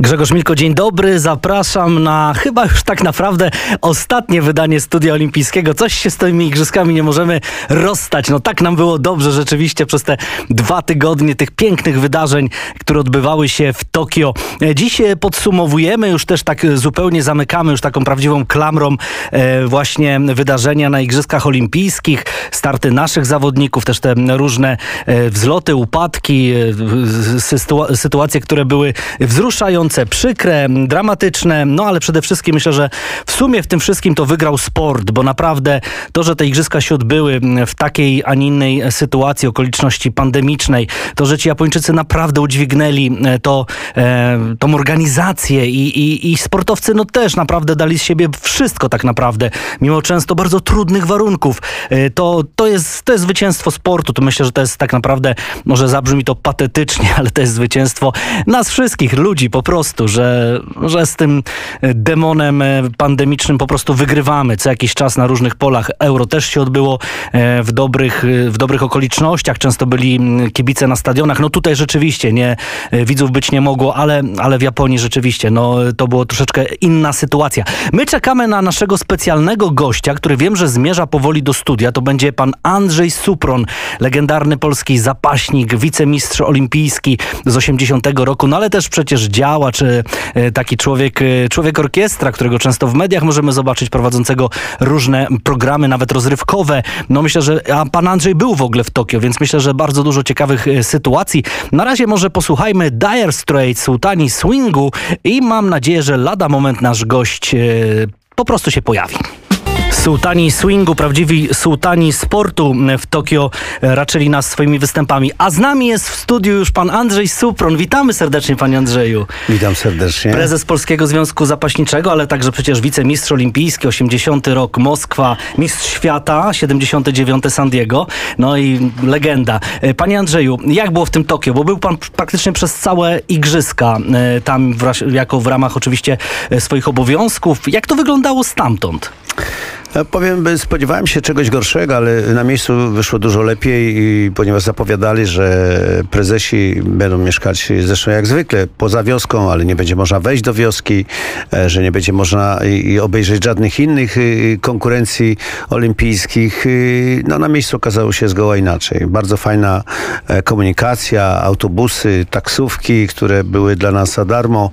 Grzegorz Milko, dzień dobry. Zapraszam na chyba już tak naprawdę ostatnie wydanie Studia Olimpijskiego. Coś się z tymi igrzyskami nie możemy rozstać. No tak nam było dobrze rzeczywiście przez te dwa tygodnie tych pięknych wydarzeń, które odbywały się w Tokio. Dziś podsumowujemy, już też tak zupełnie zamykamy już taką prawdziwą klamrą e, właśnie wydarzenia na Igrzyskach Olimpijskich, starty naszych zawodników, też te różne e, wzloty, upadki, e, sytuacje, które były wzruszające przykre, dramatyczne, no ale przede wszystkim myślę, że w sumie w tym wszystkim to wygrał sport, bo naprawdę to, że te igrzyska się odbyły w takiej, a nie innej sytuacji, okoliczności pandemicznej, to, że ci Japończycy naprawdę udźwignęli e, to, e, tą organizację i, i, i sportowcy no też naprawdę dali z siebie wszystko tak naprawdę, mimo często bardzo trudnych warunków. E, to, to, jest, to jest zwycięstwo sportu, to myślę, że to jest tak naprawdę, może zabrzmi to patetycznie, ale to jest zwycięstwo nas wszystkich, ludzi po prostu prostu, że, że z tym demonem e, pandemicznym po prostu wygrywamy co jakiś czas na różnych polach. Euro też się odbyło e, w dobrych, w dobrych okolicznościach. Często byli kibice na stadionach. No tutaj rzeczywiście nie, e, widzów być nie mogło, ale, ale w Japonii rzeczywiście no, to było troszeczkę inna sytuacja. My czekamy na naszego specjalnego gościa, który wiem, że zmierza powoli do studia. To będzie pan Andrzej Supron, legendarny polski zapaśnik, wicemistrz olimpijski z 80 roku, no ale też przecież działa czy e, taki człowiek, e, człowiek orkiestra, którego często w mediach możemy zobaczyć, prowadzącego różne programy, nawet rozrywkowe. No myślę, że a pan Andrzej był w ogóle w Tokio, więc myślę, że bardzo dużo ciekawych e, sytuacji. Na razie może posłuchajmy Dire Straits, Sultani Swingu i mam nadzieję, że lada moment nasz gość po prostu się pojawi. Sułtani swingu, prawdziwi sułtani sportu w Tokio raczyli nas swoimi występami. A z nami jest w studiu już pan Andrzej Supron. Witamy serdecznie, panie Andrzeju. Witam serdecznie. Prezes Polskiego Związku Zapaśniczego, ale także przecież wicemistrz olimpijski, 80 rok Moskwa, mistrz świata, 79 San Diego, no i legenda. Panie Andrzeju, jak było w tym Tokio? Bo był pan praktycznie przez całe igrzyska e, tam w, jako w ramach oczywiście e, swoich obowiązków. Jak to wyglądało stamtąd? Ja powiem, spodziewałem się czegoś gorszego, ale na miejscu wyszło dużo lepiej, i ponieważ zapowiadali, że prezesi będą mieszkać zresztą jak zwykle poza wioską, ale nie będzie można wejść do wioski, e, że nie będzie można i obejrzeć żadnych innych y, konkurencji olimpijskich. Y, no na miejscu okazało się zgoła inaczej. Bardzo fajna e, komunikacja, autobusy, taksówki, które były dla nas za darmo,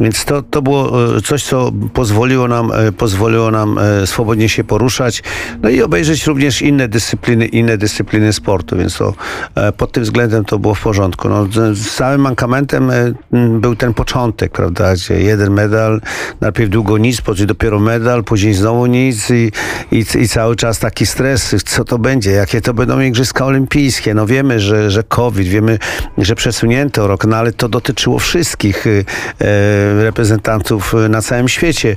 więc to, to było e, coś, co pozwoliło nam, pozwoliło nam swobodnie się się poruszać, no i obejrzeć również inne dyscypliny, inne dyscypliny sportu, więc to e, pod tym względem to było w porządku. No, z całym mankamentem e, był ten początek, prawda, gdzie jeden medal, najpierw długo nic, później dopiero medal, później znowu nic i, i, i cały czas taki stres, co to będzie, jakie to będą Igrzyska Olimpijskie. No wiemy, że, że COVID, wiemy, że przesunięto rok, no ale to dotyczyło wszystkich e, reprezentantów na całym świecie,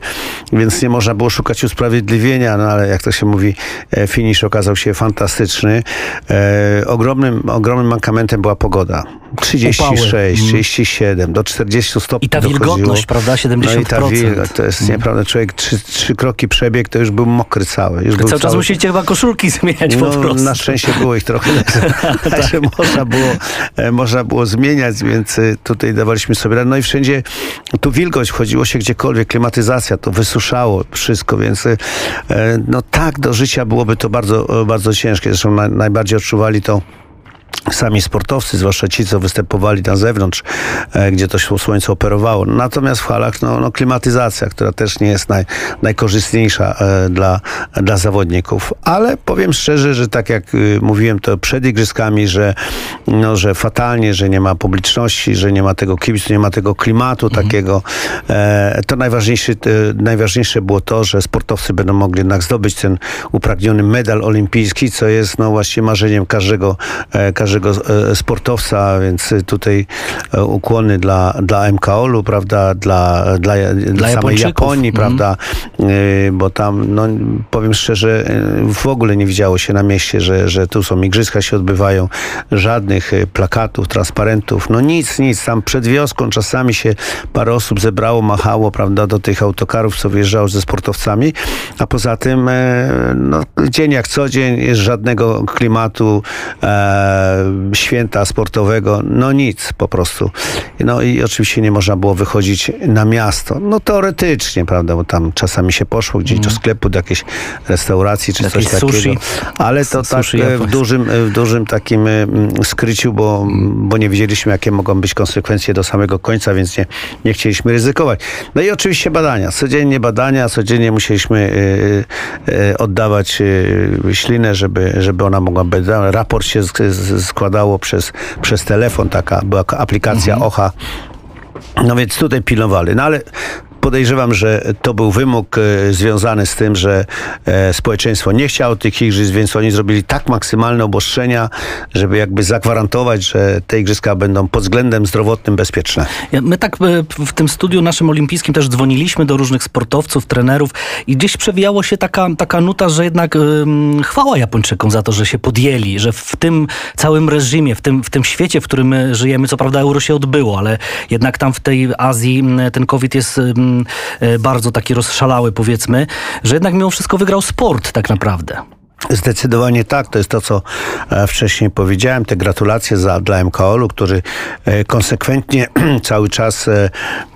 więc nie można było szukać usprawiedliwienia no ale jak to się mówi, e, finisz okazał się fantastyczny. E, ogromnym, ogromnym mankamentem była pogoda. 36, Upały. 37, mm. do 40 stopni I ta dochodziło. wilgotność, prawda, 70%. No i ta wilgotność, to jest mm. nieprawda. Człowiek trzy, trzy kroki przebieg, to już był mokry cały. Już cały, cały czas musicie chyba koszulki zmieniać no, po prostu. Na szczęście było ich trochę, także tak. można, było, e, można było zmieniać, więc tutaj dawaliśmy sobie radę. No i wszędzie tu wilgoć, wchodziło się gdziekolwiek, klimatyzacja, to wysuszało wszystko, więc no tak, do życia byłoby to bardzo, bardzo ciężkie. Zresztą na, najbardziej odczuwali to sami sportowcy, zwłaszcza ci, co występowali na zewnątrz, e, gdzie to słońce operowało. Natomiast w halach no, no klimatyzacja, która też nie jest naj, najkorzystniejsza e, dla, dla zawodników. Ale powiem szczerze, że tak jak y, mówiłem to przed igrzyskami, że, no, że fatalnie, że nie ma publiczności, że nie ma tego kibicu, nie ma tego klimatu mhm. takiego, e, to najważniejsze, najważniejsze było to, że sportowcy będą mogli jednak zdobyć ten upragniony medal olimpijski, co jest no właśnie marzeniem każdego, każdego każdego e, sportowca, więc tutaj e, ukłony dla, dla MKOL-u, prawda, dla, dla, dla samej Japonii, mm. prawda, e, bo tam, no powiem szczerze, w ogóle nie widziało się na mieście, że, że tu są igrzyska się odbywają, żadnych plakatów, transparentów, no nic, nic, tam przed wioską czasami się parę osób zebrało, machało, prawda, do tych autokarów, co wyjeżdżało ze sportowcami, a poza tym, no, dzień jak co dzień, jest żadnego klimatu, e, święta sportowego, no nic po prostu. No i oczywiście nie można było wychodzić na miasto. No teoretycznie, prawda, bo tam czasami się poszło gdzieś do sklepu, do jakiejś restauracji czy Jakieś coś takiego. sushi. Ale to tak Sushi e, w dużym, e, w dużym takim e, mm, skryciu, bo, bo nie wiedzieliśmy, jakie mogą być konsekwencje do samego końca, więc nie, nie chcieliśmy ryzykować. No i oczywiście badania. Codziennie badania, codziennie musieliśmy oddawać ślinę, żeby, żeby ona mogła być. Raport się sk- z- składało przez, przez telefon, taka była aplikacja OHA. No więc tutaj pilnowali. No ale podejrzewam, że to był wymóg e, związany z tym, że e, społeczeństwo nie chciało tych igrzysk, więc oni zrobili tak maksymalne obostrzenia, żeby jakby zagwarantować, że te igrzyska będą pod względem zdrowotnym bezpieczne. My tak e, w tym studiu naszym olimpijskim też dzwoniliśmy do różnych sportowców, trenerów i gdzieś przewijało się taka, taka nuta, że jednak ym, chwała Japończykom za to, że się podjęli, że w tym całym reżimie, w tym, w tym świecie, w którym my żyjemy, co prawda euro się odbyło, ale jednak tam w tej Azji ten COVID jest ym, bardzo taki rozszalały powiedzmy, że jednak mimo wszystko wygrał sport tak naprawdę. Zdecydowanie tak. To jest to, co e, wcześniej powiedziałem. Te gratulacje za, dla MKOL-u, który e, konsekwentnie cały czas e,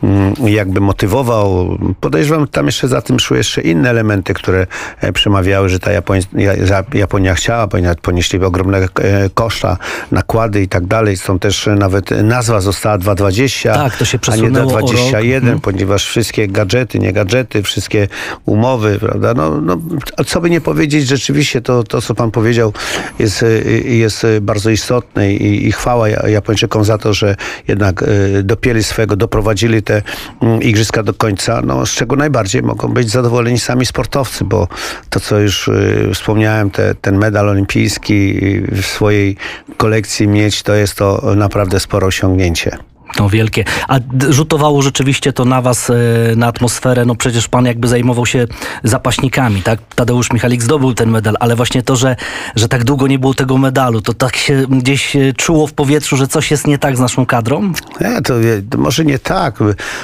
mm, jakby motywował. Podejrzewam, tam jeszcze za tym szły jeszcze inne elementy, które przemawiały, że ta Japoń, Ja- Ja- Japonia chciała, ponieważ ponieśli ogromne koszta, nakłady i tak dalej. Są też nawet nazwa została 220, Tak, to się a nie przesunęło o rok. 221, Mhm. ponieważ wszystkie gadżety, nie gadżety, wszystkie umowy, prawda? No, no, a co by nie powiedzieć, rzeczywiście to, to co pan powiedział jest, y, jest y, bardzo istotne i, i chwała Ja- Japończykom za to, że jednak y, dopięli swego, doprowadzili te mm, igrzyska do końca, no, z czego najbardziej mogą być zadowoleni sami sportowcy, bo to, co już y, wspomniałem, te, ten medal olimpijski w swojej kolekcji mieć, to jest to naprawdę spore osiągnięcie. No wielkie. A rzutowało rzeczywiście to na was, e, na atmosferę, no przecież pan jakby zajmował się zapaśnikami, tak? Tadeusz Michalik zdobył ten medal, ale właśnie to, że, że tak długo nie było tego medalu, to tak się gdzieś e, czuło w powietrzu, że coś jest nie tak z naszą kadrą? Nie, to, to może nie tak.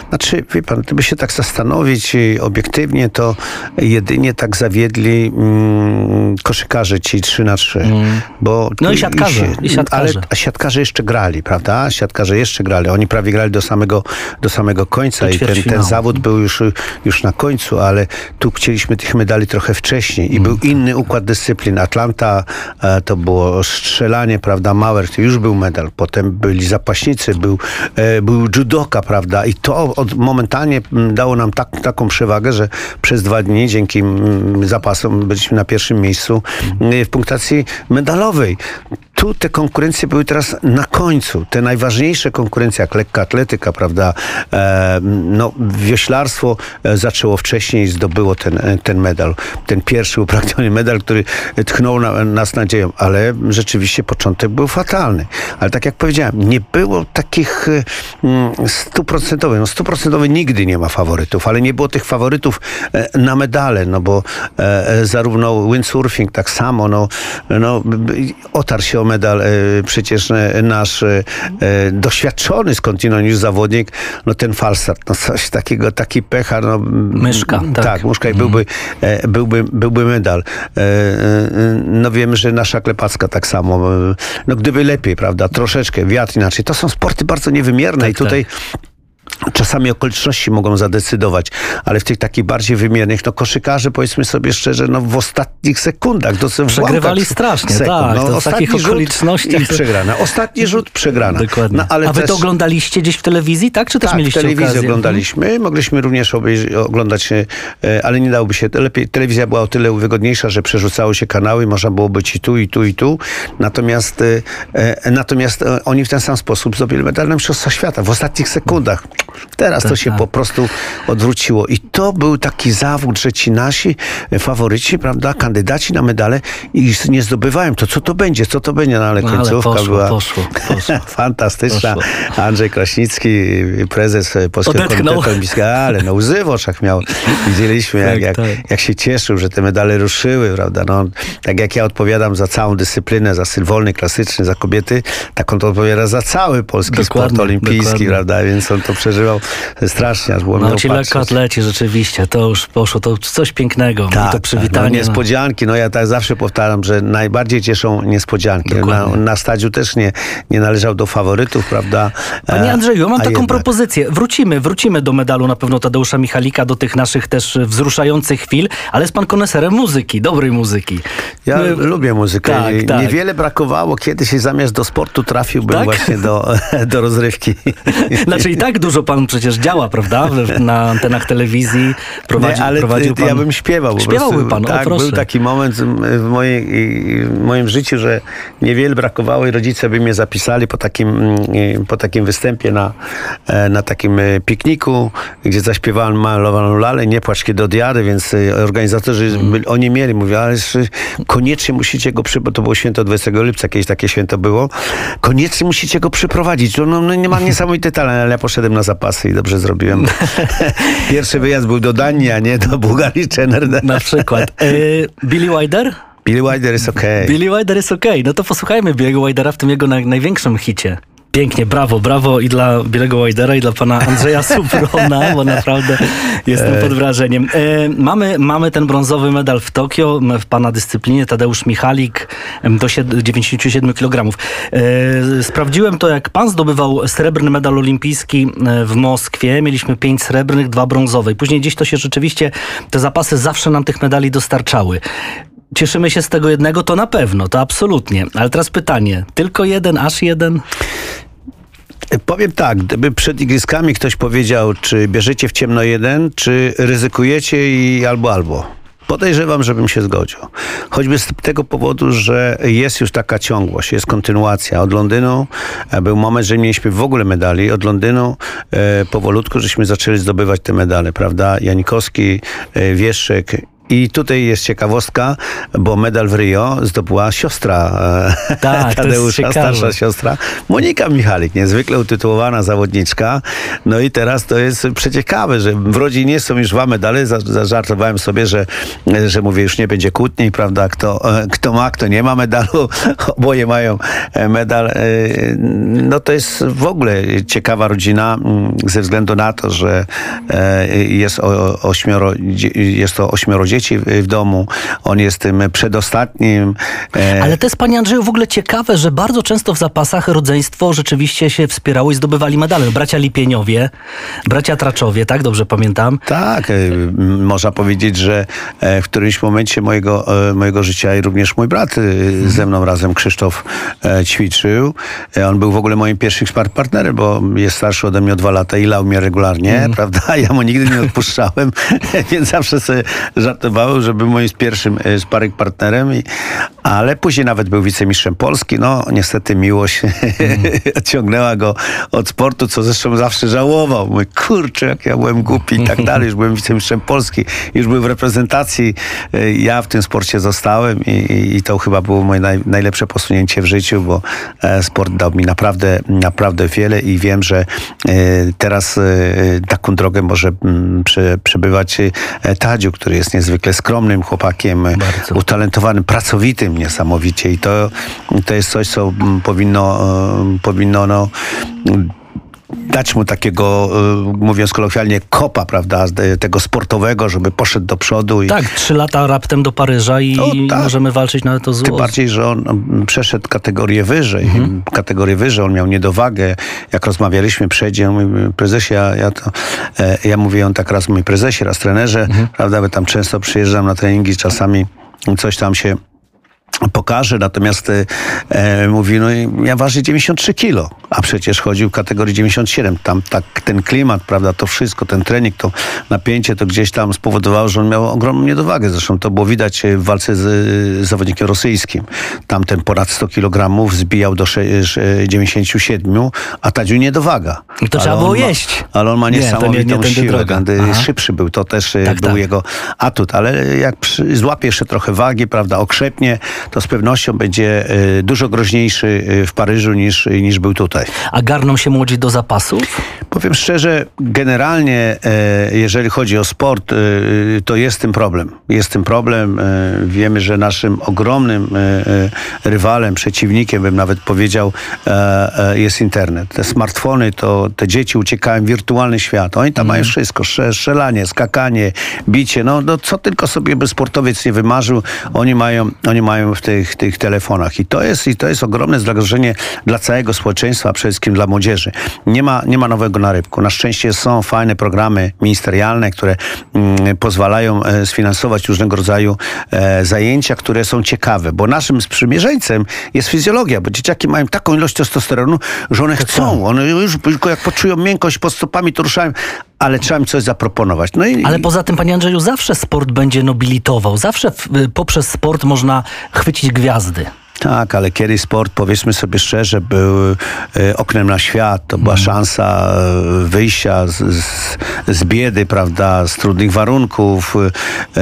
Znaczy, wie pan, gdyby się tak zastanowić y, obiektywnie, to jedynie tak zawiedli mm, koszykarze ci 3 na 3 Bo No i siatkarze, się- i siatkarze. Ale a siatkarze jeszcze grali, prawda? Siatkarze jeszcze grali. Oni prawie grali do samego, do samego końca i ten, ten zawód był już, już na końcu, ale tu chcieliśmy tych medali trochę wcześniej i był inny układ dyscyplin. Atlanta e, to było strzelanie, prawda? Mauer to już był medal. Potem byli zapaśnicy, był, e, był judoka, prawda? I to od, momentalnie mm, dało nam tak, taką przewagę, że przez dwa dni dzięki mm, zapasom byliśmy na pierwszym miejscu mm, w punktacji medalowej. Tu te konkurencje były teraz na końcu. Te najważniejsze konkurencje, jak lekka atletyka, prawda? E, no, wioślarstwo e, zaczęło wcześniej i zdobyło ten, e, ten medal. Ten pierwszy upragniony medal, który tchnął na, nas nadzieją, ale rzeczywiście początek był fatalny. Ale tak jak powiedziałem, nie było takich e, mm, stuprocentowych. No stuprocentowy nigdy nie ma faworytów, ale nie było tych faworytów na medale, no bo zarówno windsurfing tak samo, no, no otarł się o medal e, przecież e, nasz e, doświadczony skądinąd już zawodnik, no ten falstart, no coś takiego, taki pechar, no Myszka, tak. tak, Muszka i byłby, e, byłby, byłby medal. No wiemy, że nasza klepacka tak samo. No gdyby lepiej, prawda, troszeczkę, wiatr inaczej. To są sporty bardzo niewymierne Tak, i tutaj Czasami okoliczności mogą zadecydować, ale w tych takich bardziej wymiernych, no koszykarze, powiedzmy sobie szczerze, no w ostatnich sekundach, w Przegrywali strasznie, sekund. tak, No, to w ostatni takich rzut okolicznościach to- przegrana. Ostatni rzut, przegrana. Dokładnie. No, ale A wy też, to oglądaliście gdzieś w telewizji, tak? Czy też tak, w mieliście telewizji okazję? oglądaliśmy. Mogliśmy również obejrzeć, oglądać, e, ale nie dałoby się. Lepiej, telewizja była o tyle wygodniejsza, że przerzucało się kanały, można było być i tu, i tu, i tu. Natomiast, e, e, natomiast oni w ten sam sposób zdobyli medal na Mistrzostwa Świata w ostatnich sekundach. Teraz to się tak. po prostu odwróciło. I to był taki zawód, że ci nasi faworyci, prawda, kandydaci na medale i nie zdobywają. To co to będzie? Co to będzie? No ale No, ale końcówka poszło, była poszło, poszło. fantastyczna. Poszło. Andrzej Kraśnicki, prezes e, Polskiego Odetchnął. Komitetu Olimpijskiego, ale no łzy w oczach miał. Widzieliśmy, jak, Tak, jak, tak. jak się cieszył, że te medale ruszyły, prawda? No, tak jak ja odpowiadam za całą dyscyplinę, za styl wolny, klasyczny, za kobiety, tak on to odpowiada za cały polski Dokładnie, sport olimpijski, dokładnie. prawda? Więc on to przeżył przeżywał strasznie, aż było No ci lekkoatleci rzeczywiście, to już poszło, to coś pięknego. I Tak, to no, przywitanie. no. niespodzianki, no ja tak zawsze powtarzam, że najbardziej cieszą niespodzianki. Na, Dokładnie. na stadziu też nie, nie należał do faworytów, prawda? Panie E, Andrzeju, mam a taką jednak. propozycję. Wrócimy, wrócimy do medalu na pewno Tadeusza Michalika, do tych naszych też wzruszających chwil, ale jest pan koneserem muzyki, dobrej muzyki. Ja My- lubię muzykę. Tak, tak. Niewiele brakowało, kiedyś zamiast do sportu trafiłbym Tak? właśnie do, do rozrywki. Znaczy i tak dużo pan przecież działa, prawda? Na antenach telewizji prowadził, nie, ale prowadził pan... ja bym śpiewał. Po Śpiewałby prostu. pan, o tak, proszę. Był taki moment w, mojej, w moim życiu, że niewiele brakowało i rodzice by mnie zapisali po takim, mm, po takim występie na, e, na takim e, pikniku, gdzie zaśpiewałem malowaną lalę, nie płacz kiedy odjadę, więc e, organizatorzy, byli- oni mieli, mówię, ale koniecznie musicie go przy, bo to było święto 20 lipca, kiedyś takie święto było, koniecznie musicie go przyprowadzić. No, no nie ma niesamowity talent, ale ja poszedłem na zapasy i dobrze zrobiłem. Pierwszy wyjazd był do Danii, a nie do Bułgarii czy NRD. Na przykład. E, Billy Wilder? Billy Wilder jest okej. Billy Wilder jest okej. No to posłuchajmy Billy'ego Widera w tym jego naj, największym hicie. Pięknie, brawo, brawo i dla Billy'ego Widera i dla pana Andrzeja Suprona, bo naprawdę jestem pod wrażeniem. E, mamy, mamy ten brązowy medal w Tokio w pana dyscyplinie, Tadeusz Michalik do sied- 97 kg. E, sprawdziłem to, jak pan zdobywał srebrny medal olimpijski e, w Moskwie. Mieliśmy pięć srebrnych, dwa brązowe. I później gdzieś to się rzeczywiście, te zapasy zawsze nam tych medali dostarczały. Cieszymy się z tego jednego, to na pewno, to absolutnie. Ale teraz pytanie, tylko jeden, aż jeden? Powiem tak, gdyby przed igrzyskami ktoś powiedział, czy bierzecie w ciemno jeden, czy ryzykujecie i albo albo. Podejrzewam, żebym się zgodził. Choćby z tego powodu, że jest już taka ciągłość, jest kontynuacja. Od Londynu e, był moment, że nie mieliśmy w ogóle medali. Od Londynu e, powolutku żeśmy zaczęli zdobywać te medale, prawda? Janikowski, e, Wieszczyk i tutaj jest ciekawostka, bo medal w Rio zdobyła siostra e, Tak, Tadeusza, starsza siostra, Monika Michalik, niezwykle utytułowana zawodniczka. No i teraz to jest przeciekawe, że w rodzinie są już dwa medale. Za- Zażartowałem sobie, że, że mówię, już nie będzie kłótni, prawda? Kto, e, kto ma, kto nie ma medalu. Oboje mają e, medal. No to jest w ogóle ciekawa rodzina mm, ze względu na to, że jest, o, ośmioro, jest to ośmioro dzieci w, w domu. On jest tym przedostatnim. E, Ale to jest, panie Andrzeju, w ogóle ciekawe, że bardzo często w zapasach rodzeństwo rzeczywiście się wspierało i zdobywali medale. Bracia Lipieniowie, bracia Traczowie, tak? Dobrze pamiętam. Tak, e, można powiedzieć, że e, w którymś momencie mojego, mojego życia i również mój brat e, ze mną razem, Krzysztof, ćwiczył. On był w ogóle moim pierwszym partnerem, bo jest starszy ode mnie o dwa lata i lał mnie regularnie, prawda? Ja mu nigdy nie odpuszczałem, więc zawsze sobie żartował, że był moim pierwszym e, sparring partnerem, i, ale później nawet był wicemistrzem Polski. No, niestety miłość odciągnęła go od sportu, co zresztą zawsze żałował. Mój kurczę, jak ja byłem głupi i tak dalej. Już byłem wicemistrzem Polski, już był w reprezentacji. E, Ja w tym sporcie zostałem i, i- i to chyba było moje naj, najlepsze posunięcie w życiu, bo e, sport dał mi naprawdę, naprawdę wiele i wiem, że e, teraz e, taką drogę może mm, prze, przebywać Tadziu, który jest niezwykle skromnym chłopakiem, Bardzo. utalentowanym, pracowitym niesamowicie i to, to jest coś, co mm, powinno, e, powinno no, dać mu takiego, e, mówiąc kolokwialnie, kopa, prawda, z- tego sportowego, żeby poszedł do przodu. I Tak, trzy lata raptem do Paryża i No, tak. możemy walczyć nawet o Tym zło. bardziej, że on mm, przeszedł kategorię wyżej. Mhm. Kategorię wyżej, on miał niedowagę. Jak rozmawialiśmy przejdzie, on mówi, prezesie, ja, ja, to, e, ja mówię, on tak raz mój prezesie, raz trenerze, Mhm. prawda, bo tam często przyjeżdżam na treningi, czasami coś tam się pokaże, natomiast e, e, mówi, no i ja waży 93 kilo, a przecież chodził w kategorii 97. Tam tak ten klimat, prawda, to wszystko, ten trening, to napięcie, to gdzieś tam spowodowało, że on miał ogromną niedowagę. Zresztą to było widać e, w walce z e, zawodnikiem rosyjskim. Tam ten ponad 100 kg zbijał do sze- sze- 97, a Tadziu niedowaga. I to Ale trzeba było ma- jeść. Ale on ma Nie, to nie- niesamowitą nie tędy siłę. szybszy był, to też e, Tak, był tak. jego atut, ale jak przy, złapie jeszcze trochę wagi, prawda, okrzepnie, to z pewnością będzie e, dużo groźniejszy e, w Paryżu niż, niż był tutaj. A garną się młodzi do zapasów? Powiem szczerze, generalnie e, jeżeli chodzi o sport, e, to jest tym problem. Jest tym problem. E, wiemy, że naszym ogromnym rywalem, przeciwnikiem, bym nawet powiedział, jest internet. Te smartfony, to te dzieci uciekają w wirtualny świat. Oni tam mm. mają wszystko. Strzelanie, skakanie, bicie. No, no co tylko sobie by sportowiec nie wymarzył, oni mają, oni mają w tych, tych telefonach. I to jest, i to jest ogromne zagrożenie dla całego społeczeństwa, a przede wszystkim dla młodzieży. Nie ma, nie ma nowego na rybku. Na szczęście są fajne programy ministerialne, które mm, pozwalają e, sfinansować różnego rodzaju e, zajęcia, które są ciekawe, bo naszym sprzymierzeńcem jest fizjologia, bo dzieciaki mają taką ilość testosteronu, że one chcą. One już jak poczują miękkość pod stopami, to ruszają ale trzeba im coś zaproponować. No i, ale poza tym, panie Andrzeju, zawsze sport będzie nobilitował. Zawsze w, poprzez sport można chwycić gwiazdy. Tak, ale kiedyś sport, powiedzmy sobie szczerze, był e, oknem na świat. To była mm. szansa e, wyjścia z, z, z, biedy, prawda, z trudnych warunków. E,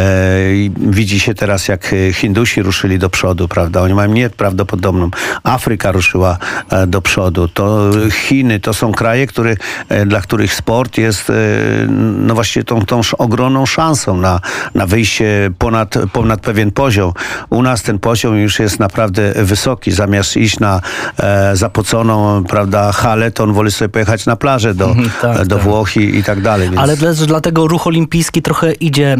widzi się teraz, jak Hindusi ruszyli do przodu, prawda. Oni mają nieprawdopodobną. Afryka ruszyła do przodu. To Chiny, to są kraje, które, dla których sport jest no właśnie tą, tą ogromną szansą na, na wyjście ponad, ponad pewien poziom. U nas ten poziom już jest naprawdę wysoki. Zamiast iść na e, zapoconą, prawda, halę, to on woli sobie pojechać na plażę do, mhm, tak, do tak. Włoch i, i, tak dalej. Więc... Ale też dlatego ruch olimpijski trochę idzie e,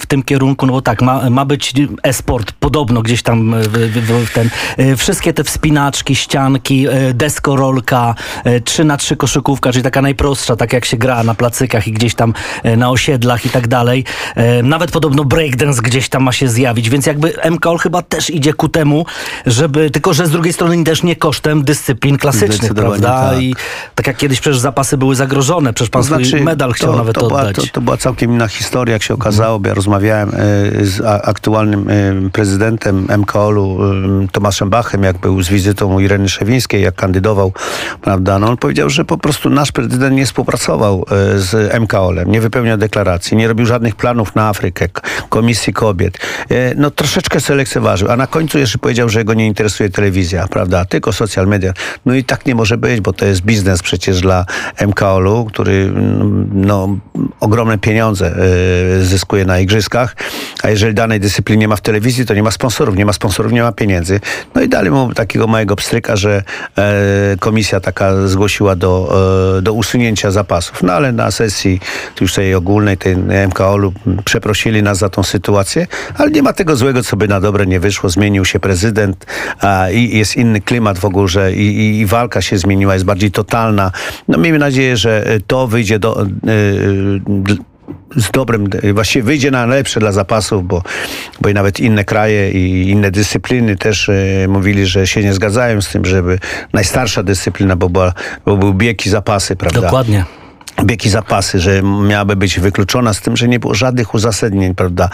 w tym kierunku, no bo tak, ma, ma być e-sport, podobno gdzieś tam w, w, w ten, e, wszystkie te wspinaczki, ścianki, e, deskorolka, 3 na 3 koszykówka, czyli taka najprostsza, tak jak się gra na placykach i gdzieś tam na osiedlach i tak dalej. Nawet podobno breakdance gdzieś tam ma się zjawić, więc jakby MKOL chyba też idzie ku temu, żeby, tylko że z drugiej strony też nie kosztem dyscyplin klasycznych, prawda? Tak. I tak jak kiedyś przecież zapasy były zagrożone, przecież pan znaczy, swój medal chciał to, nawet to oddać. Była, to, to, była całkiem inna historia, jak się okazało, bo ja rozmawiałem e, z aktualnym e, prezydentem MKOL-u, e, Tomaszem Bachem, jak był z wizytą u Ireny Szewińskiej, jak kandydował, prawda? No on powiedział, że po prostu nasz prezydent nie współpracował z MKOL-em, nie wypełniał deklaracji, nie robił żadnych planów na Afrykę, Komisji Kobiet. No troszeczkę sobie lekceważył, a na końcu jeszcze powiedział, że go nie interesuje telewizja, prawda, tylko social media. No i tak nie może być, bo to jest biznes przecież dla MKOL-u, który no, ogromne pieniądze y, zyskuje na igrzyskach, a jeżeli danej dyscypliny nie ma w telewizji, to nie ma sponsorów, nie ma sponsorów, nie ma pieniędzy. No i dali mu takiego małego pstryka, że e, komisja taka zgłosiła do, e, do usunięcia zapasów. No ale na sesji już tej ogólnej, tej MKOL-u przeprosili nas za tą sytuację, ale nie ma tego złego, co by na dobre nie wyszło. Zmienił się prezydent, a, i jest inny klimat w ogóle, i, i, walka się zmieniła, jest bardziej totalna. No miejmy nadzieję, że to wyjdzie do, yy, z dobrym, właściwie wyjdzie na lepsze dla zapasów, bo, bo i nawet inne kraje i inne dyscypliny też e, mówili, że się nie zgadzają z tym, żeby najstarsza dyscyplina, bo, była, bo był bieg i zapasy, prawda? Dokładnie biegi zapasy, że miałaby być wykluczona z tym, że nie było żadnych uzasadnień, prawda?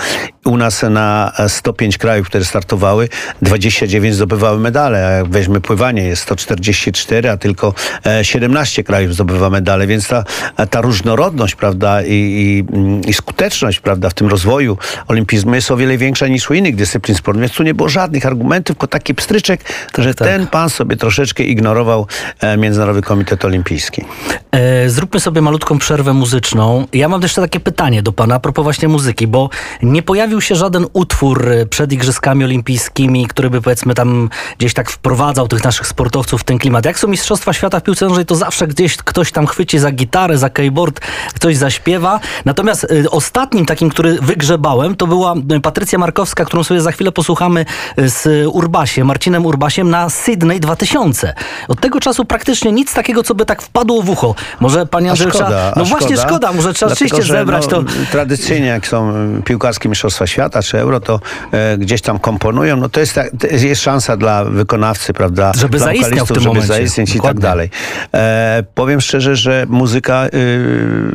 U nas na 105 krajów, które startowały, 29 zdobywały medale, a jak weźmy pływanie, jest 144, a tylko 17 e, krajów zdobywa medale, więc ta, ta różnorodność, prawda, i, i, i skuteczność, prawda, w tym rozwoju olimpizmu jest o wiele większa niż u innych dyscyplin sportu, więc tu nie było żadnych argumentów, tylko taki pstryczek, że tak. ten pan sobie troszeczkę ignorował e, Międzynarodowy Komitet Olimpijski. E, zróbmy sobie malutko malutką przerwę muzyczną. Ja mam jeszcze takie pytanie do pana a propos właśnie muzyki, bo nie pojawił się żaden utwór e, przed Igrzyskami Olimpijskimi, który by powiedzmy tam gdzieś tak wprowadzał tych naszych sportowców w ten klimat. Jak są Mistrzostwa Świata w piłce nożnej, to zawsze gdzieś ktoś tam chwyci za gitarę, za keyboard, ktoś zaśpiewa. Natomiast y, ostatnim takim, który wygrzebałem, to była Patrycja Markowska, którą sobie za chwilę posłuchamy z Urbasiem, Marcinem Urbasiem na Sydney 2000. Od tego czasu praktycznie nic takiego, co by tak wpadło w ucho. Może pani Andrzej szkoda. No właśnie szkoda, szkoda może trzeba Dlatego, rzeczywiście zebrać no, to. Tradycyjnie, jak są piłkarskie mistrzostwa świata czy euro, to e, gdzieś tam komponują. No to jest, to jest szansa dla wykonawcy, prawda? Żeby dla zaistniał w tym żeby momencie. zaistnieć Dokładnie. i tak dalej. E, powiem szczerze, że muzyka y,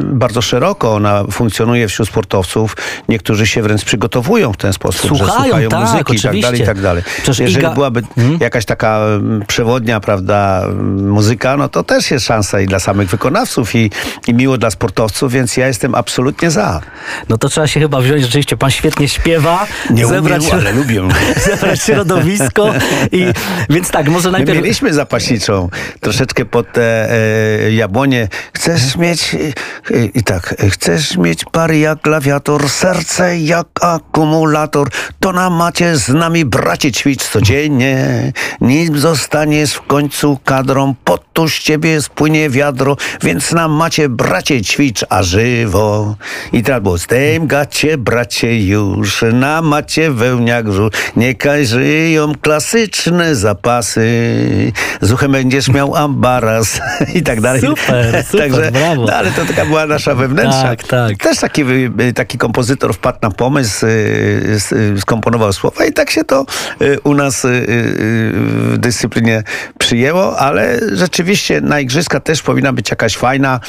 bardzo szeroko ona funkcjonuje wśród sportowców. Niektórzy się wręcz przygotowują w ten sposób, słuchają, że słuchają tak, muzyki oczywiście. i tak dalej, i tak dalej. Przecież Jeżeli Iga... byłaby hmm? jakaś taka przewodnia, prawda, muzyka, no to też jest szansa i dla samych wykonawców i i miło dla sportowców, więc ja jestem absolutnie za. No to trzeba się chyba wziąć, rzeczywiście pan świetnie śpiewa, Nie zebrać, umiem, ale lubię. zebrać środowisko i więc tak, może My najpierw... mieliśmy zapaśniczą troszeczkę pod te e, jabłonie. Chcesz mieć e, e, i tak, e, chcesz mieć pary jak glawiator, serce jak akumulator, to na macie z nami bracie ćwicz codziennie, nim zostaniesz w końcu kadrą, pod tu z ciebie spłynie wiadro, więc na macie bracie ćwicz, a żywo. I teraz było, zdejmgacie bracie już, na macie wełniak żół, niechaj żyją klasyczne zapasy, z uchem będziesz miał ambaras i tak dalej. Super, super, Także, brawo. No, ale to taka była nasza wewnętrzna. Tak, tak. Też taki, taki kompozytor wpadł na pomysł, y, y, skomponował słowa i tak się to y, u nas w dyscyplinie przyjęło, ale rzeczywiście na igrzyska też powinna być jakaś fajna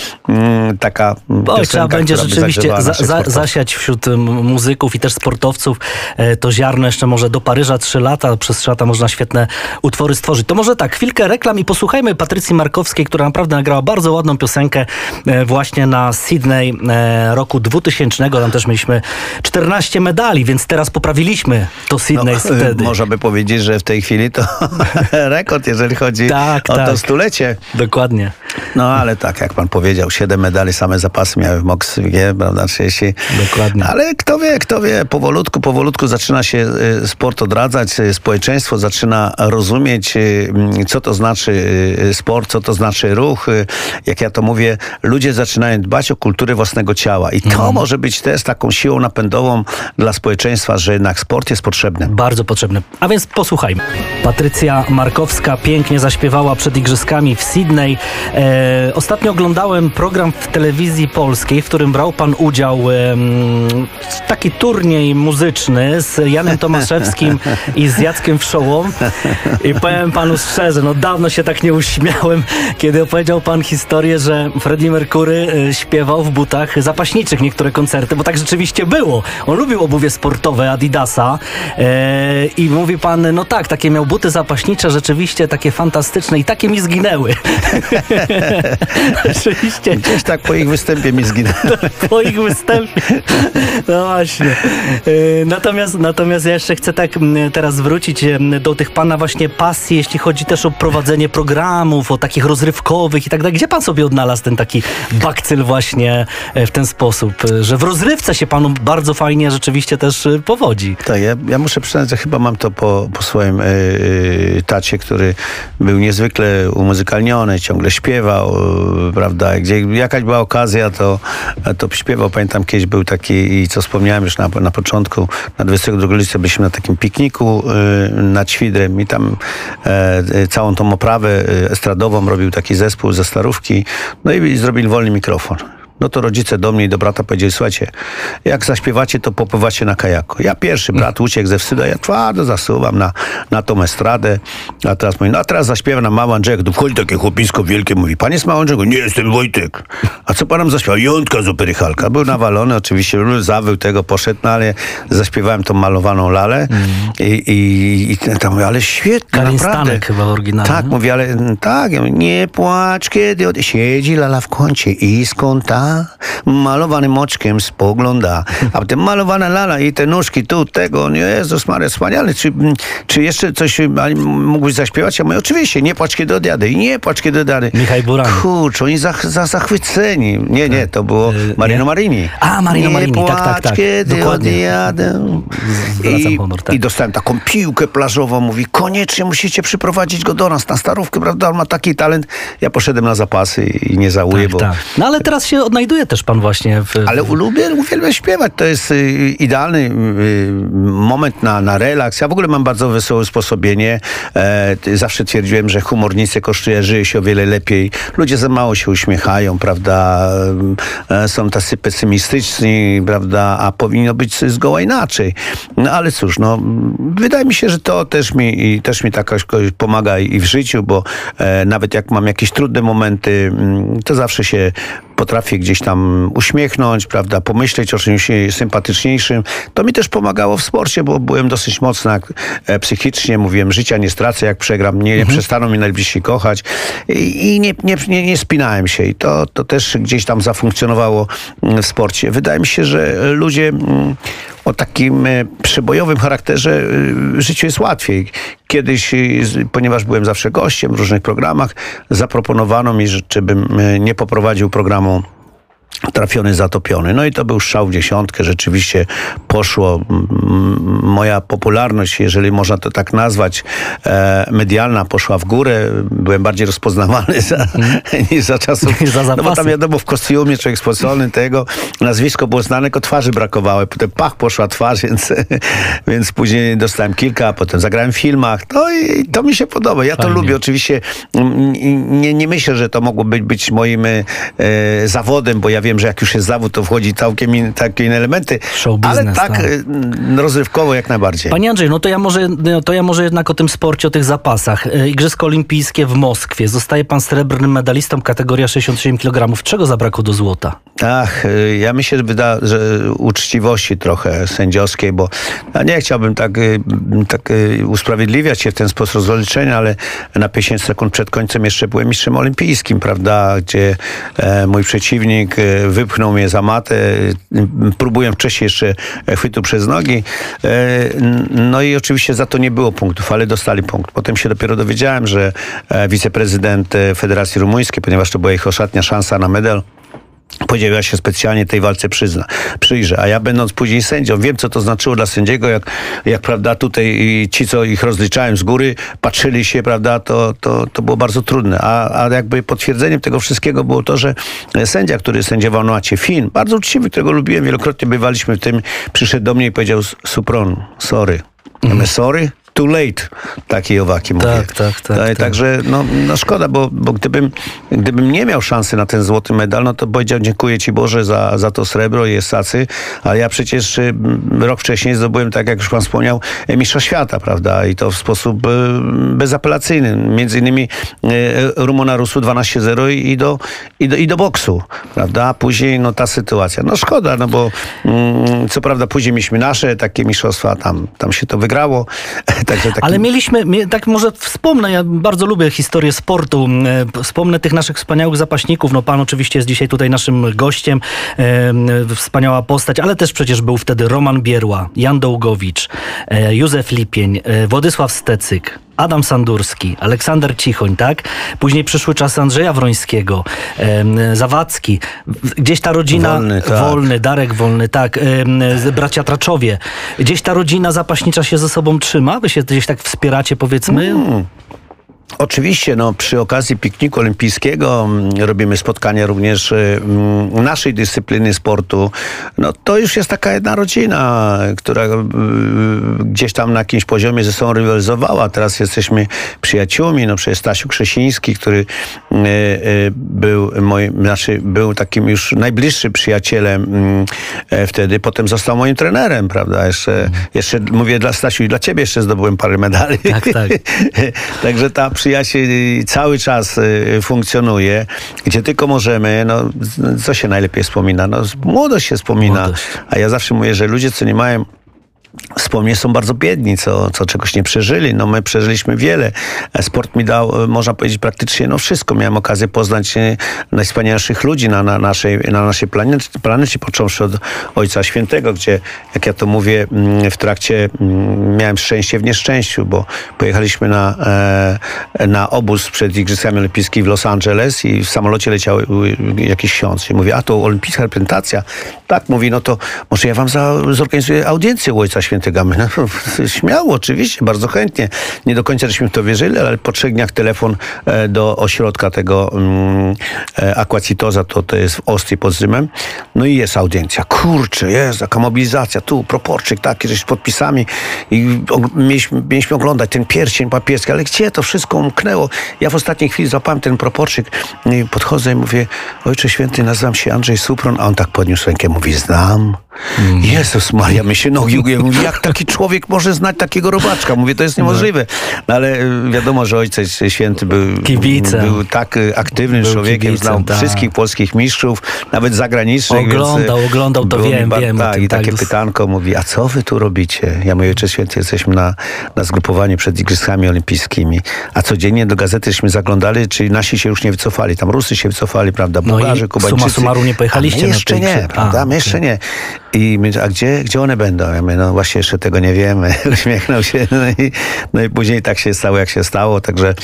taka Oj, trzeba będzie rzeczywiście za, zasiać wśród muzyków i też sportowców e, to ziarno jeszcze może do Paryża 3 lata, przez 3 lata można świetne utwory stworzyć. To może tak, chwilkę reklam i posłuchajmy Patrycji Markowskiej, która naprawdę nagrała bardzo ładną piosenkę e, właśnie na Sydney e, roku 2000. Tam też mieliśmy 14 medali, więc teraz poprawiliśmy to Sydney No, wtedy. Można by powiedzieć, że w tej chwili to rekord, jeżeli chodzi Tak, o tak. to stulecie. Dokładnie. No ale tak, jak pan powiedział, 7 medali, same zapasy miały w Mokswie, prawda, 30. Dokładnie. Ale kto wie, kto wie, powolutku, powolutku zaczyna się y, sport odradzać, y, społeczeństwo zaczyna rozumieć, y, mm, co to znaczy sport, co to znaczy ruch. Jak ja to mówię, ludzie zaczynają dbać o kulturę własnego ciała i to Mhm. może być też taką siłą napędową dla społeczeństwa, że jednak sport jest potrzebny. Bardzo potrzebny. A więc posłuchajmy. Patrycja Markowska pięknie zaśpiewała przed Igrzyskami w Sydney. E, ostatnio oglądałem program w telewizji polskiej, w którym brał pan udział taki turniej muzyczny z Janem Tomaszewskim i z Jackiem Wszołą. I powiem panu szczerze, no dawno się tak nie uśmiałem, kiedy opowiedział pan historię, że Freddie Mercury e, śpiewał w butach zapaśniczych niektóre koncerty, bo tak rzeczywiście było. On lubił obuwie sportowe Adidasa e, i mówi pan, no tak, takie miał buty zapaśnicze, rzeczywiście takie fantastyczne i takie mi zginęły. Rzeczywiście Gdzieś tak po ich występie mi zginęło. po ich występie. No właśnie. E, Natomiast, natomiast ja jeszcze chcę tak teraz wrócić em, do tych pana właśnie pasji, jeśli chodzi też o prowadzenie programów, o takich rozrywkowych i tak dalej. Gdzie pan sobie odnalazł ten taki bakcyl właśnie e, w ten sposób, e, że w rozrywce się panu bardzo fajnie rzeczywiście też e, powodzi? Tak, ja, ja muszę przyznać, że chyba mam to po, po swoim yy, tacie, który był niezwykle umuzykalniony, ciągle śpiewał, yy, prawda, gdzie jakaś była okazja, to, to śpiewał. Pamiętam, kiedyś był taki, i co wspomniałem już na, na początku, na 22 listopada byliśmy na takim pikniku yy, nad Świdrem i tam e, e, całą tą oprawę e, estradową robił taki zespół ze Starówki, no i zrobili wolny mikrofon. No to rodzice do mnie i do brata powiedzieli, słuchajcie, jak zaśpiewacie, to popływacie na kajaku. Ja pierwszy, brat uciekł ze wstydu, ja twardo zasuwam na, na tą estradę, a teraz mówi, no a teraz zaśpiewam na Mały Andrzejek. Tu wchodzi takie chłopisko wielkie, mówi, pan jest Mały Andrzejek? Nie, jestem Wojtek. A co pan nam zaśpiewał? Jątka z opery Halka. Był nawalony, oczywiście, zawył tego, poszedł, no ale zaśpiewałem tą malowaną lalę i, i, i tam mówię, ale świetnie, Karin naprawdę. Stanek chyba w oryginale. Tak, mówi, ale mm, tak, ja mówię, nie płacz, kiedy od... siedzi lala w kącie i skąd malowanym oczkiem spogląda. A potem malowana lala i te nóżki tu, tego, nie, Jezus Maria, wspaniale. Czy, mm, czy jeszcze coś ale mógłbyś zaśpiewać? Ja mówię, oczywiście, nie płacz, kiedy odjadę. I nie płacz, kiedy odjadę. Michał Buran. Kurczę, oni za, za, zachwyceni. Nie, nie, to było Y, Marino nie? Marini. A, Marino nie Marini, tak, tak, płacz, tak. kiedy Dokładnie. odjadę. I, honor, tak. I dostałem taką piłkę plażową. Mówi, koniecznie musicie przyprowadzić go do nas na starówkę, prawda? On ma taki talent. Ja poszedłem na zapasy i nie żałuję, Tak, bo... tak. No ale teraz się odnajduje też pan właśnie w... Ale lubię, uwielbiam śpiewać. To jest y, idealny y, moment na, na relaks. Ja w ogóle mam bardzo wesołe sposobienie. E, zawsze twierdziłem, że humor nic nie kosztuje, żyje się o wiele lepiej. Ludzie za mało się uśmiechają, prawda? E, są tacy pesymistyczni, prawda? A powinno być zgoła inaczej. No ale cóż, no, wydaje mi się, że to też mi, i też mi tak pomaga i w życiu, bo e, nawet jak mam jakieś trudne momenty, mm, to zawsze się potrafię gdzieś tam uśmiechnąć, prawda, pomyśleć o czymś sympatyczniejszym. To mi też pomagało w sporcie, bo byłem dosyć mocno e, psychicznie, mówiłem, życia nie stracę, jak przegram, nie, nie mhm. przestaną mnie najbliżsi kochać i, i nie, nie, nie, nie spinałem się i to, to też gdzieś tam zafunkcjonowało mm, w sporcie. Wydaje mi się, że ludzie mm, o takim e, przebojowym charakterze e, życiu jest łatwiej. Kiedyś, e, ponieważ byłem zawsze gościem w różnych programach, zaproponowano mi, że nie poprowadził programu trafiony, zatopiony. No i to był strzał w dziesiątkę. Rzeczywiście poszło. Moja popularność, jeżeli można to tak nazwać, e, medialna poszła w górę. Byłem bardziej rozpoznawalny za, mm. niż za czasów. za no bo tam wiadomo, w kostiumie człowiek spocony tego. Nazwisko było znane, tylko twarzy brakowało. Potem pach, poszła twarz, więc, więc później dostałem kilka, a potem zagrałem w filmach. No i to mi się podoba. Ja Fajnie. to lubię. Oczywiście nie, nie myślę, że to mogło być, być moim e, zawodem, bo ja wiem, wiem, że jak już jest zawód, to wchodzi całkiem in, takie inne elementy. Show business, ale tak, tak y, rozrywkowo jak najbardziej. Panie Andrzej, no to ja, może, no to ja może jednak o tym sporcie, o tych zapasach. Y, Igrzyska Olimpijskie w Moskwie. Zostaje pan srebrnym medalistą kategoria 67 kg. Czego zabrakło do złota? Ach, y, ja myślę, że, wyda, że uczciwości trochę sędziowskiej, bo ja nie chciałbym tak, tak usprawiedliwiać się w ten sposób rozliczenia, ale na 50 sekund przed końcem jeszcze byłem mistrzem olimpijskim, prawda, gdzie e, mój przeciwnik wypchnął mnie za matę, próbuję wcześniej jeszcze chwytu przez nogi. E, no i oczywiście za to nie było punktów, ale dostali punkt. Potem się dopiero dowiedziałem, że e, wiceprezydent Federacji Rumuńskiej, ponieważ to była ich ostatnia szansa na medal, Powiedział, ja się specjalnie tej walce przyzna, przyjrzę. A ja będąc później sędzią, wiem, co to znaczyło dla sędziego, jak, jak prawda, tutaj ci, co ich rozliczałem z góry, patrzyli się, prawda, to, to, to było bardzo trudne. A, a jakby potwierdzeniem tego wszystkiego było to, że sędzia, który sędziował na Acie Fin, bardzo uczciwy, którego lubiłem, wielokrotnie bywaliśmy w tym, przyszedł do mnie i powiedział, Supron, sorry. Ja mówię, sorry? Too late, takiej owaki mówię. Tak, tak, tak. tak. Także no, no szkoda, bo, bo gdybym, gdybym nie miał szansy na ten złoty medal, no to powiedział dziękuję Ci Boże za, za to srebro i sacy, ale ja przecież y, rok wcześniej zdobyłem, tak jak już Pan wspomniał, e, mistrza świata, prawda? I to w sposób y, bezapelacyjny. Między innymi y, Rumona Rusu 12-0 i do, i, do, i do boksu, prawda? A później no ta sytuacja. No szkoda, no bo mm, co prawda później mieliśmy nasze takie mistrzostwa, tam, tam się to wygrało, Także taki... Ale mieliśmy, tak może wspomnę, ja bardzo lubię historię sportu. E, wspomnę tych naszych wspaniałych zapaśników. No pan oczywiście jest dzisiaj tutaj naszym gościem. E, wspaniała postać, ale też przecież był wtedy Roman Bierła, Jan Dołgowicz, e, Józef Lipień, Władysław Stecyk, Adam Sandurski, Aleksander Cichoń, tak? Później przyszły czasy Andrzeja Wrońskiego, Zawadzki, gdzieś ta rodzina, Wolny, tak. Wolny, Darek Wolny, tak, bracia Traczowie. Gdzieś ta rodzina zapaśnicza się ze sobą trzyma? Wy się gdzieś tak wspieracie, powiedzmy? Mm. Oczywiście, no, przy okazji pikniku olimpijskiego mm, robimy spotkania również y, mm, naszej dyscypliny sportu. No, to już jest taka jedna rodzina, która y, gdzieś tam na jakimś poziomie ze sobą rywalizowała. Teraz jesteśmy przyjaciółmi. No, przecież Stasiu Krzesiński, który y, był, moim, znaczy, był takim już najbliższym przyjacielem mm, e, wtedy. Potem został moim trenerem, prawda? Jeszcze, jeszcze mówię dla Stasiu i dla ciebie jeszcze zdobyłem parę medali. Tak, tak. Także ta przyjaźń cały czas y, funkcjonuje, gdzie tylko możemy, no, co się najlepiej wspomina? No, młodość się wspomina. Młodość. A ja zawsze mówię, że ludzie, co nie mają wspomnień są bardzo biedni, co, co czegoś nie przeżyli. No my przeżyliśmy wiele. Sport mi dał, można powiedzieć, praktycznie no wszystko. Miałem okazję poznać e, najwspanialszych ludzi na, na naszej, na naszej planecie, planecie, począwszy od Ojca Świętego, gdzie, jak ja to mówię, mm, w trakcie mm, miałem szczęście w nieszczęściu, bo pojechaliśmy na, e, na obóz przed Igrzyskami Olimpijskimi w Los Angeles i w samolocie leciał jakiś ksiądz. I mówię, a to olimpijska reprezentacja? Tak, mówi, no to może ja wam za, zorganizuję audiencję u Ojca Świętego. My, no, śmiało, oczywiście, bardzo chętnie. Nie do końca żeśmy w to wierzyli, ale po trzech dniach telefon e, do ośrodka tego um, Aquacitoza, to, to jest w Ostrii pod Rzymem. No i jest audiencja. Kurczę, jest taka mobilizacja. Tu proporczyk taki, że z podpisami. I mieliśmy, mieliśmy oglądać ten pierścień papieski, ale gdzie to wszystko umknęło? Ja w ostatniej chwili złapałem ten proporczyk i podchodzę i mówię, Ojcze Święty, nazywam się Andrzej Supron, a on tak podniósł rękę, mówi, znam Mm. Jezus Maria, my się nogi ugięły. Mówię, jak taki człowiek może znać takiego robaczka? Mówię, to jest niemożliwe. No ale y, wiadomo, że ojciec święty był, Kibicem. był tak y, aktywnym Był człowiekiem, kibicem, znał tak. wszystkich polskich mistrzów, nawet zagranicznych. Oglądał, więc, y, oglądał, to wiem, ba- wiem Tak, i tak, takie dos- pytanko mówi, a co wy tu robicie? Ja mówię, ojciec święty, jesteśmy na, na zgrupowaniu przed Igrzyskami Olimpijskimi, a codziennie do gazety żeśmy zaglądali, czyli nasi się już nie wycofali. Tam Rusy się wycofali, prawda, No Bułgarzy, summa Kubańczycy. summarum nie pojechaliście my na jeszcze nie, prawda, A, my jeszcze nie. I my, a gdzie, gdzie one będą? Ja mówię, no właśnie jeszcze tego nie wiemy. Uśmiechnął się, no i, no i później tak się stało, jak się stało, także...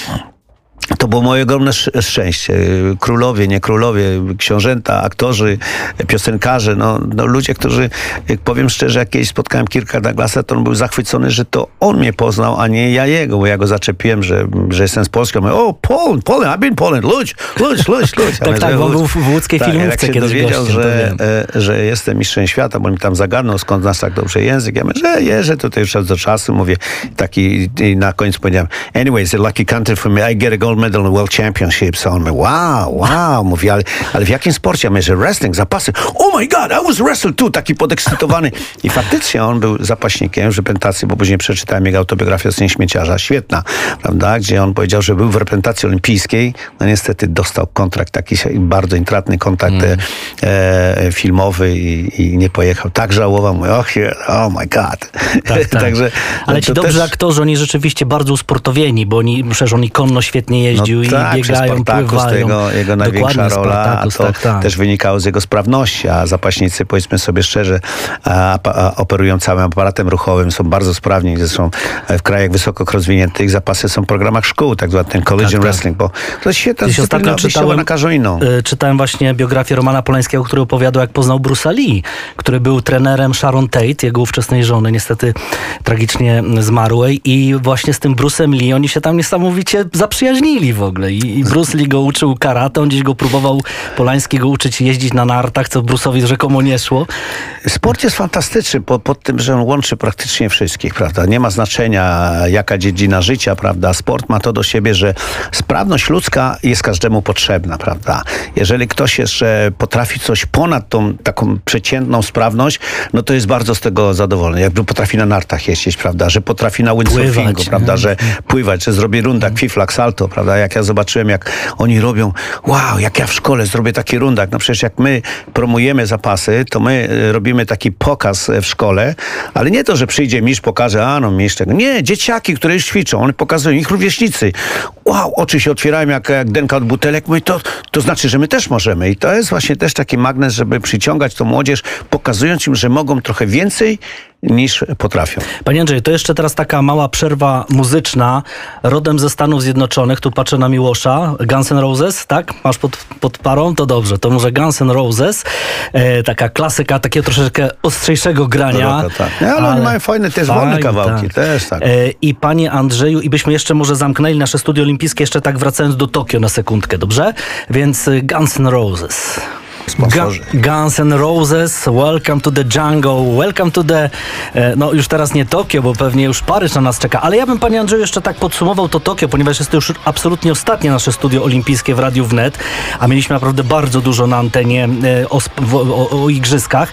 To było moje ogromne sz- szczęście. Królowie, nie królowie, książęta, aktorzy, piosenkarze, no, no ludzie, którzy, jak powiem szczerze, jak kiedyś spotkałem Kirka Douglasa, to on był zachwycony, że to on mnie poznał, a nie ja jego, bo ja go zaczepiłem, że, że jestem z Polski. On mówi, o, Poland, Poland, I've been Poland, ludź, ludź, ludź, ludź. Tak, tak, bo był w- w łódzkiej Tak, filmówce jak się kiedyś dowiedział, gościem, że, e, że jestem mistrzem świata, bo mi tam zagarnął, skąd znasz tak dobrze język. Ja mówię, że jeżdżę tutaj już czas do czasu, mówię taki i na końcu powiedziałem, anyway, it's a lucky country for me, I get a gold medal in the World Championships. A on mówi, wow, wow, mówi, ale, ale w jakim sporcie? Ja mówię, że wrestling, zapasy. Oh my God, I was wrestle too, taki podekscytowany. I faktycznie on był zapaśnikiem w reprezentacji, bo później przeczytałem jego autobiografię Syn Śmieciarza, świetna, prawda, gdzie on powiedział, że był w reprezentacji olimpijskiej, no niestety dostał kontrakt, taki bardzo intratny kontrakt Mm. e, filmowy i, i nie pojechał. Tak żałował, mówię, oh, oh my God. Tak, tak. Także Ale ci dobrzy też- aktorzy, oni rzeczywiście bardzo usportowieni, bo oni, przecież oni konno świetnie jeździł i tak, biegają, pływają. to jego, jego największa rola, a Spartacus, to tak, tak. też wynikało z jego sprawności, a zapaśnicy, powiedzmy sobie szczerze, a, a, operują całym aparatem ruchowym, są bardzo sprawni, zresztą w krajach wysoko rozwiniętych zapasy są w programach szkół, tak zwany ten collision Tak, tak. wrestling, bo to Gdzieś ostatnio dyscyplina czytałem, na każdą inną. y, czytałem właśnie biografię Romana Polańskiego, który opowiadał, jak poznał Bruce'a Lee, który był trenerem Sharon Tate, jego ówczesnej żony, niestety tragicznie zmarłej i właśnie z tym Bruce'em Lee oni się tam niesamowicie zaprzyjaźnili w ogóle i, i Bruce Lee go uczył karate, on gdzieś go próbował Polański go uczyć jeździć na nartach, co Bruce'owi rzekomo nie szło. Sport jest fantastyczny po, pod tym, że on łączy praktycznie wszystkich, prawda? Nie ma znaczenia, jaka dziedzina życia, prawda? Sport ma to do siebie, że sprawność ludzka jest każdemu potrzebna, prawda? Jeżeli ktoś jeszcze potrafi coś ponad tą taką przeciętną sprawność, no to jest bardzo z tego zadowolony. Jakby potrafi na nartach jeździć, prawda? Że potrafi na windsurfingu, Pływać, prawda? Że pływać, że zrobi rundak, fiflak, salto, prawda? Jak ja zobaczyłem, jak oni robią, wow, jak ja w szkole zrobię taki rundak. No przecież jak my promujemy zapasy, to my e, robimy taki pokaz e, w szkole, ale nie to, że przyjdzie mistrz, pokaże, a no mistrz tego. Nie, dzieciaki, które już ćwiczą, one pokazują, ich rówieśnicy. Wow, oczy się otwierają jak, jak denka od butelek. Mówi, to, to znaczy, że my też możemy. I to jest właśnie też taki magnes, żeby przyciągać tą młodzież, pokazując im, że mogą trochę więcej niż potrafią. Panie Andrzej, to jeszcze teraz taka mała przerwa muzyczna, rodem ze Stanów Zjednoczonych, tu patrzę na Miłosza, Guns N' Roses, tak? Masz pod, pod parą? To dobrze, to może Guns N' Roses, e, taka klasyka takiego troszeczkę ostrzejszego grania. Rocka, tak. Nie, ale oni mają fajne też wolne kawałki, też tak. E, I panie Andrzeju, i byśmy jeszcze może zamknęli nasze studio olimpijskie, jeszcze tak wracając do Tokio na sekundkę, dobrze? Więc Guns N' Roses. Sponsorzy. Gu- Guns N' Roses, Welcome to the Jungle, Welcome to the, e, no już teraz nie Tokio, bo pewnie już Paryż na nas czeka, ale ja bym Panie Andrzeju jeszcze tak podsumował to Tokio, ponieważ jest to już absolutnie ostatnie nasze studio olimpijskie w Radiu Wnet, a mieliśmy naprawdę bardzo dużo na antenie e, o, o, o igrzyskach.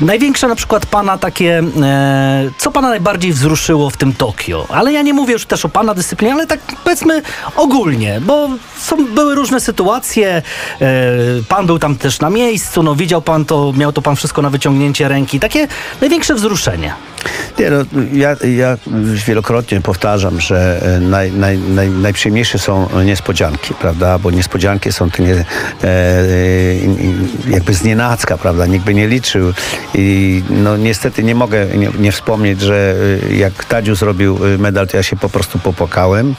Największe na przykład Pana takie, e, co Pana najbardziej wzruszyło w tym Tokio? Ale ja nie mówię już też o Pana dyscyplinie, ale tak powiedzmy ogólnie, bo są, były różne sytuacje, e, Pan był tam też na miejscu, no widział Pan to, miał to Pan wszystko na wyciągnięcie ręki. Takie największe wzruszenie. Nie, no, ja, ja wielokrotnie powtarzam, że e, naj, naj, naj, najprzyjemniejsze są niespodzianki, prawda? Bo niespodzianki są to nie, e, e, jakby znienacka, prawda? Nikt by nie liczył. I no niestety nie mogę nie, nie wspomnieć, że e, jak Tadziu zrobił e, medal, to ja się po prostu popłakałem.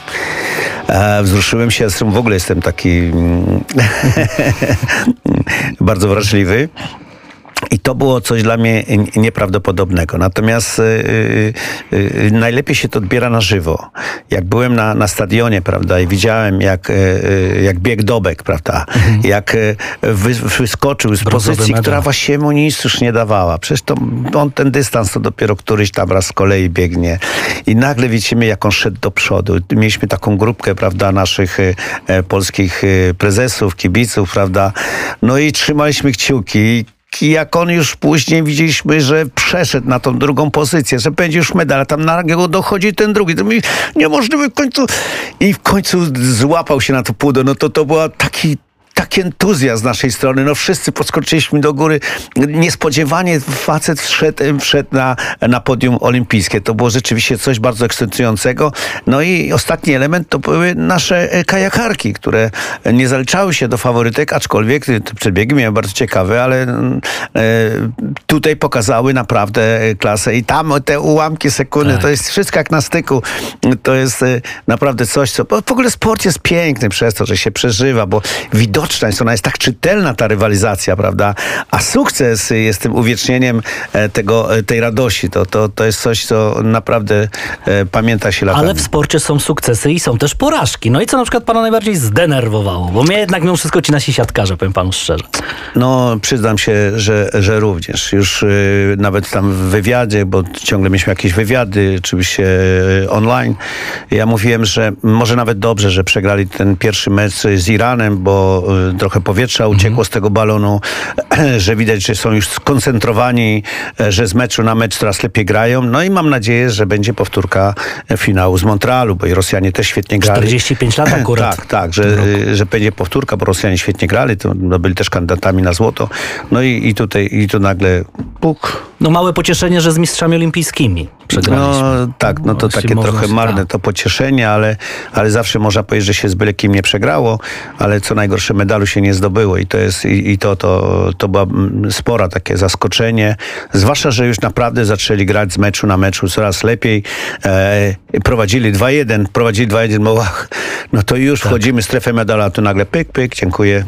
E, wzruszyłem się, zresztą w ogóle jestem taki mm, bardzo wrażliwy. I to było coś dla mnie nieprawdopodobnego. Natomiast y, y, y, najlepiej się to odbiera na żywo. Jak byłem na, na stadionie, prawda, i widziałem, jak, y, y, jak bieg dobek, prawda, jak y, wy, wyskoczył z pozycji, medal. która właściwie mu nic już nie dawała. Przecież to, on ten dystans to dopiero któryś tam raz z kolei biegnie. I nagle widzimy, jak on szedł do przodu. Mieliśmy taką grupkę, prawda, naszych e, polskich prezesów, kibiców, prawda, no i trzymaliśmy kciuki jak on już później widzieliśmy, że przeszedł na tą drugą pozycję, że będzie już medal, a tam nagle dochodzi ten drugi. To mi niemożliwe w końcu. I w końcu złapał się na to pudo. No to to była taki taki entuzjazm z naszej strony. No wszyscy podskoczyliśmy do góry. Niespodziewanie facet wszedł, wszedł na, na podium olimpijskie. To było rzeczywiście coś bardzo ekscytującego. No i ostatni element to były nasze e, kajakarki, które nie zaliczały się do faworytek, aczkolwiek te przebiegi miały bardzo ciekawe, ale e, tutaj pokazały naprawdę klasę. I tam te ułamki sekundy, tak. to jest wszystko jak na styku. To jest e, naprawdę coś, co... W ogóle sport jest piękny przez to, że się przeżywa, bo widocznie widoczna jest, ona jest tak czytelna ta rywalizacja, prawda? A sukces jest tym uwiecznieniem e, tego, e, tej radości. To, to, to jest coś, co naprawdę e, pamięta się latami. Ale w sporcie są sukcesy i są też porażki. No i co na przykład pana najbardziej zdenerwowało? Bo mnie jednak mimo wszystko ci nasi siatkarze, powiem panu szczerze. No, przyznam się, że, że również. Już nawet tam w wywiadzie, bo ciągle mieliśmy jakieś wywiady, oczywiście online. Ja mówiłem, że może nawet dobrze, że przegrali ten pierwszy mecz z Iranem, bo trochę powietrza uciekło mhm. z tego balonu, że widać, że są już skoncentrowani, e, że z meczu na mecz coraz lepiej grają. No i mam nadzieję, że będzie powtórka finału z Montrealu, bo i Rosjanie też świetnie grali. 45 lat akurat. tak, tak, że, że będzie powtórka, bo Rosjanie świetnie grali, to no, byli też kandydatami na złoto. No i, i tutaj i tu nagle puk. No małe pocieszenie, że z mistrzami olimpijskimi przegraliśmy. No tak, no to takie trochę marne tak. to pocieszenie, ale, ale zawsze można powiedzieć, że się z byle kim nie przegrało, ale co najgorsze medalu się nie zdobyło i to jest i, i to, to, to była spora takie zaskoczenie, zwłaszcza, że już naprawdę zaczęli grać z meczu na meczu coraz lepiej. E, prowadzili 2-1, prowadzili 2-1, bo no to już tak. wchodzimy w strefę medalu, a tu nagle pyk, pyk, dziękuję.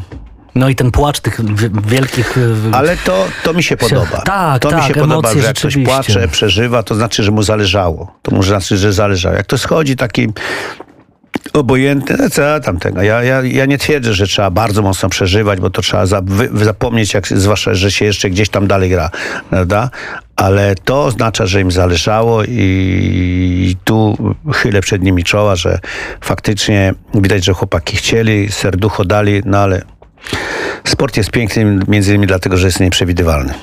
No i ten płacz tych wielkich... Ale to, to mi się podoba. Tak, to tak, mi się podoba, że jak ktoś płacze, przeżywa, to znaczy, że mu zależało. To może znaczy, że zależało. Jak to schodzi taki obojętny, no co tam tego. Ja, ja, ja nie twierdzę, że trzeba bardzo mocno przeżywać, bo to trzeba za, wy, zapomnieć, jak, zwłaszcza, że się jeszcze gdzieś tam dalej gra, prawda? Ale to oznacza, że im zależało i tu chylę przed nimi czoła, że faktycznie widać, że chłopaki chcieli, serducho dali, no ale Sport jest piękny między innymi dlatego, że jest nieprzewidywalny.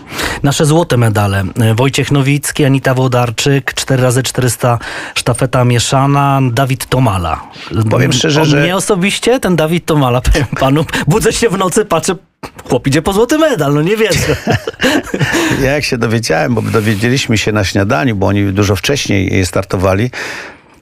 Nasze złote medale. Wojciech Nowicki, Anita Wodarczyk, 4x400 sztafeta mieszana, Dawid Tomala. Powiem szczerze, że... Mnie osobiście ten Dawid Tomala, powiem panu, budzę się w nocy, patrzę, chłop idzie po złoty medal, no nie wierzę. ja jak się dowiedziałem, bo dowiedzieliśmy się na śniadaniu, bo oni dużo wcześniej startowali,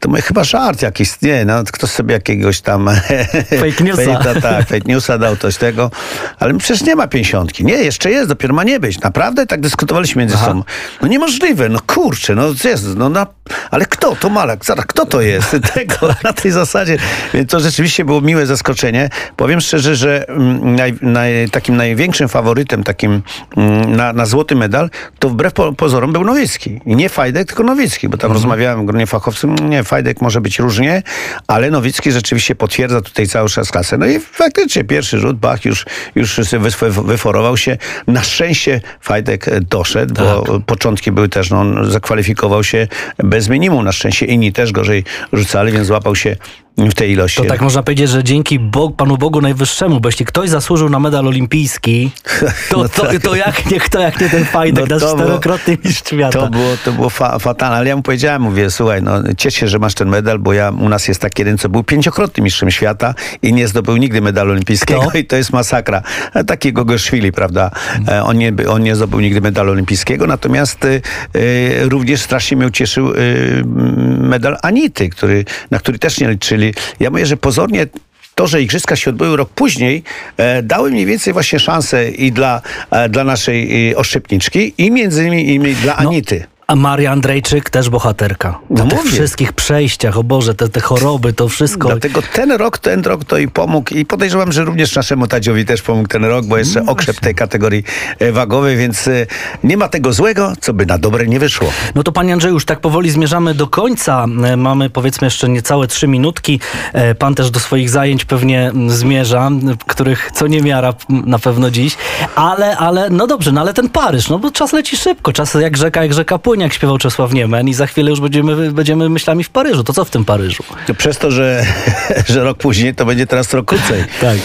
to my chyba żart jakiś, nie, no ktoś sobie jakiegoś tam fake newsa. Fake, tak, fake newsa dał coś tego, ale przecież nie ma pięćdziesiątki. Nie, jeszcze jest, dopiero ma nie być. Naprawdę tak dyskutowaliśmy między Aha. sobą. No niemożliwe, no kurczę, no jest, no na, ale kto? To Malak, zaraz, kto to jest? Tego, na tej zasadzie. Więc to rzeczywiście było miłe zaskoczenie. Powiem szczerze, że mm, naj, naj, takim największym faworytem takim mm, na, na złoty medal, to wbrew pozorom był Nowicki. I nie Fajdek, tylko Nowicki, bo tam mhm. rozmawiałem w gronie fachowców, nie, Fajdek może być różnie, ale Nowicki rzeczywiście potwierdza tutaj cały czas klasę. No i faktycznie pierwszy rzut, Bach już, już wyforował się. Na szczęście Fajdek doszedł, tak. bo początki były też, no on zakwalifikował się bez minimum. Na szczęście inni też gorzej rzucali, więc złapał się w tej ilości. To tak można powiedzieć, że dzięki Bog, Panu Bogu Najwyższemu, bo jeśli ktoś zasłużył na medal olimpijski, to, no tak. to, jak nie kto, jak nie ten Fajdek, no nasz czterokrotny mistrz świata. To było, to było fa fatalne, ale ja mu powiedziałem, mówię, słuchaj, no ciesz się, że masz ten medal, bo ja, u nas jest taki jeden, co był pięciokrotnym mistrzem świata i nie zdobył nigdy medalu olimpijskiego to? i to jest masakra. E, takiego Goszwili, prawda? E, on nie, on nie zdobył nigdy medalu olimpijskiego, natomiast y, również strasznie mnie ucieszył y, medal Anity, który, na który też nie liczyli ja mówię, że pozornie to, że igrzyska się odbyły rok później, e, dały mniej więcej właśnie szansę i dla, e, dla naszej e, oszczepniczki i między innymi dla no, Anity. A Maria Andrejczyk też bohaterka. Na no tych wszystkich przejściach, o Boże, te, te choroby, to wszystko. Dlatego ten rok, ten rok to i pomógł i podejrzewam, że również naszemu Tadziowi też pomógł ten rok, bo jeszcze no okrzep tej kategorii e, wagowej, więc e, nie ma tego złego, co by na dobre nie wyszło. No to panie Andrzeju, już tak powoli zmierzamy do końca. E, mamy powiedzmy jeszcze niecałe trzy minutki. Pan też do swoich zajęć pewnie zmierza, których co nie miara na pewno dziś. Ale, ale, no dobrze, no ale ten Paryż, no bo czas leci szybko, czas jak rzeka, jak rzeka płynie jak śpiewał Czesław Niemen i za chwilę już będziemy, będziemy myślami w Paryżu. To co w tym Paryżu? Przez to, że, że rok później, to będzie teraz rok krócej. Tak.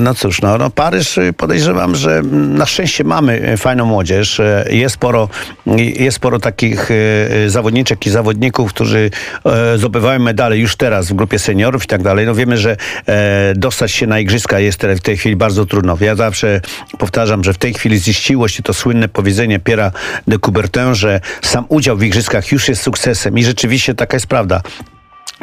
No cóż, no, no Paryż y, podejrzewam, że na szczęście mamy y, fajną młodzież. Y, Jest sporo, jest sporo takich zawodniczek i zawodników, którzy zdobywają medale już teraz w grupie seniorów i tak dalej. No wiemy, że e, dostać się na igrzyska jest w tej chwili bardzo trudno. Ja zawsze powtarzam, że w tej chwili ziściło się to słynne powiedzenie Pierre de Coubertin, że sam udział w igrzyskach już jest sukcesem i rzeczywiście taka jest prawda.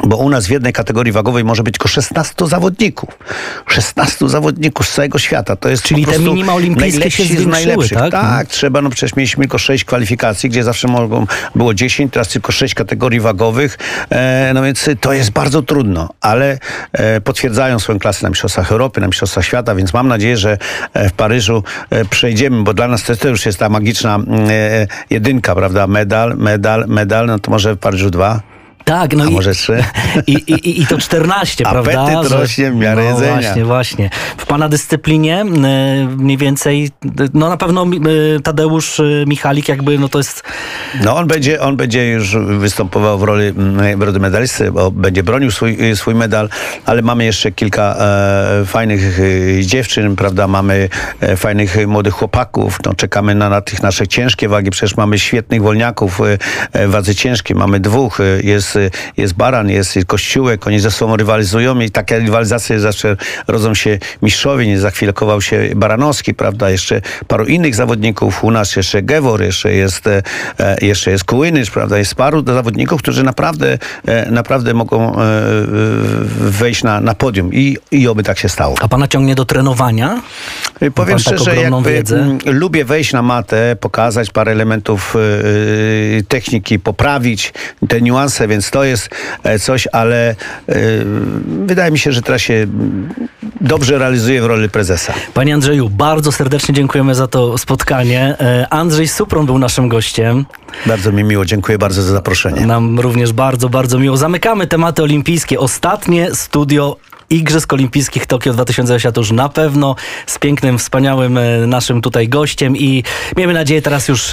Bo u nas w jednej kategorii wagowej może być tylko 16 zawodników. 16 zawodników z całego świata. To jest Czyli te minima olimpijskie się z zwiększyły, najlepszych. tak? Tak, trzeba. No przecież mieliśmy tylko 6 kwalifikacji, gdzie zawsze mogą, było 10, teraz tylko 6 kategorii wagowych. E, no więc to jest bardzo trudno, ale e, potwierdzają swoją klasę na Mistrzostwach Europy, na Mistrzostwach Świata, więc mam nadzieję, że e, w Paryżu e, przejdziemy, bo dla nas to, to już jest ta magiczna e, jedynka, prawda? Medal, medal, medal, no to może w Paryżu dwa. Tak, no A i, może trzy? I, i, I to 14, prawda? Apetyt rośnie w miarę no jedzenia. Właśnie, właśnie. W pana dyscyplinie e, mniej więcej, no na pewno e, Tadeusz e, Michalik jakby, no to jest No on będzie, on będzie już występował w roli, mm, w roli medalisty, bo będzie bronił swój, swój medal, ale mamy jeszcze kilka e, fajnych dziewczyn, prawda, mamy e, fajnych młodych chłopaków, no czekamy na, na tych nasze ciężkie wagi, przecież mamy świetnych wolniaków e, wadze ciężkiej, mamy dwóch, e, jest, jest Baran, jest Kościółek, oni ze sobą rywalizują i takie rywalizacje zawsze rodzą się mistrzowie, nie za chwilę kował się Baranowski, prawda, jeszcze paru innych zawodników, u nas jeszcze Gewor, jeszcze jest, e, e, jeszcze jest Kułynycz, prawda, jest paru zawodników, którzy naprawdę, e, naprawdę mogą wejść na, na podium i, i oby tak się stało. A pana ciągnie do trenowania? Powiem pan tak szczerze, ogromną jakby wiedzę? mm, lubię wejść na matę, pokazać parę elementów techniki, poprawić te niuanse, więc to jest e, coś, ale y, wydaje mi się, że teraz się dobrze realizuje w roli prezesa. Panie Andrzeju, bardzo serdecznie dziękujemy za to spotkanie. E, Andrzej Supron był naszym gościem. Bardzo mi miło, dziękuję bardzo za zaproszenie. Nam również bardzo, bardzo miło. Zamykamy tematy olimpijskie. Ostatnie studio Igrzysk Olimpijskich Tokio 2020 to już na pewno z pięknym, wspaniałym e, naszym tutaj gościem i miejmy nadzieję teraz już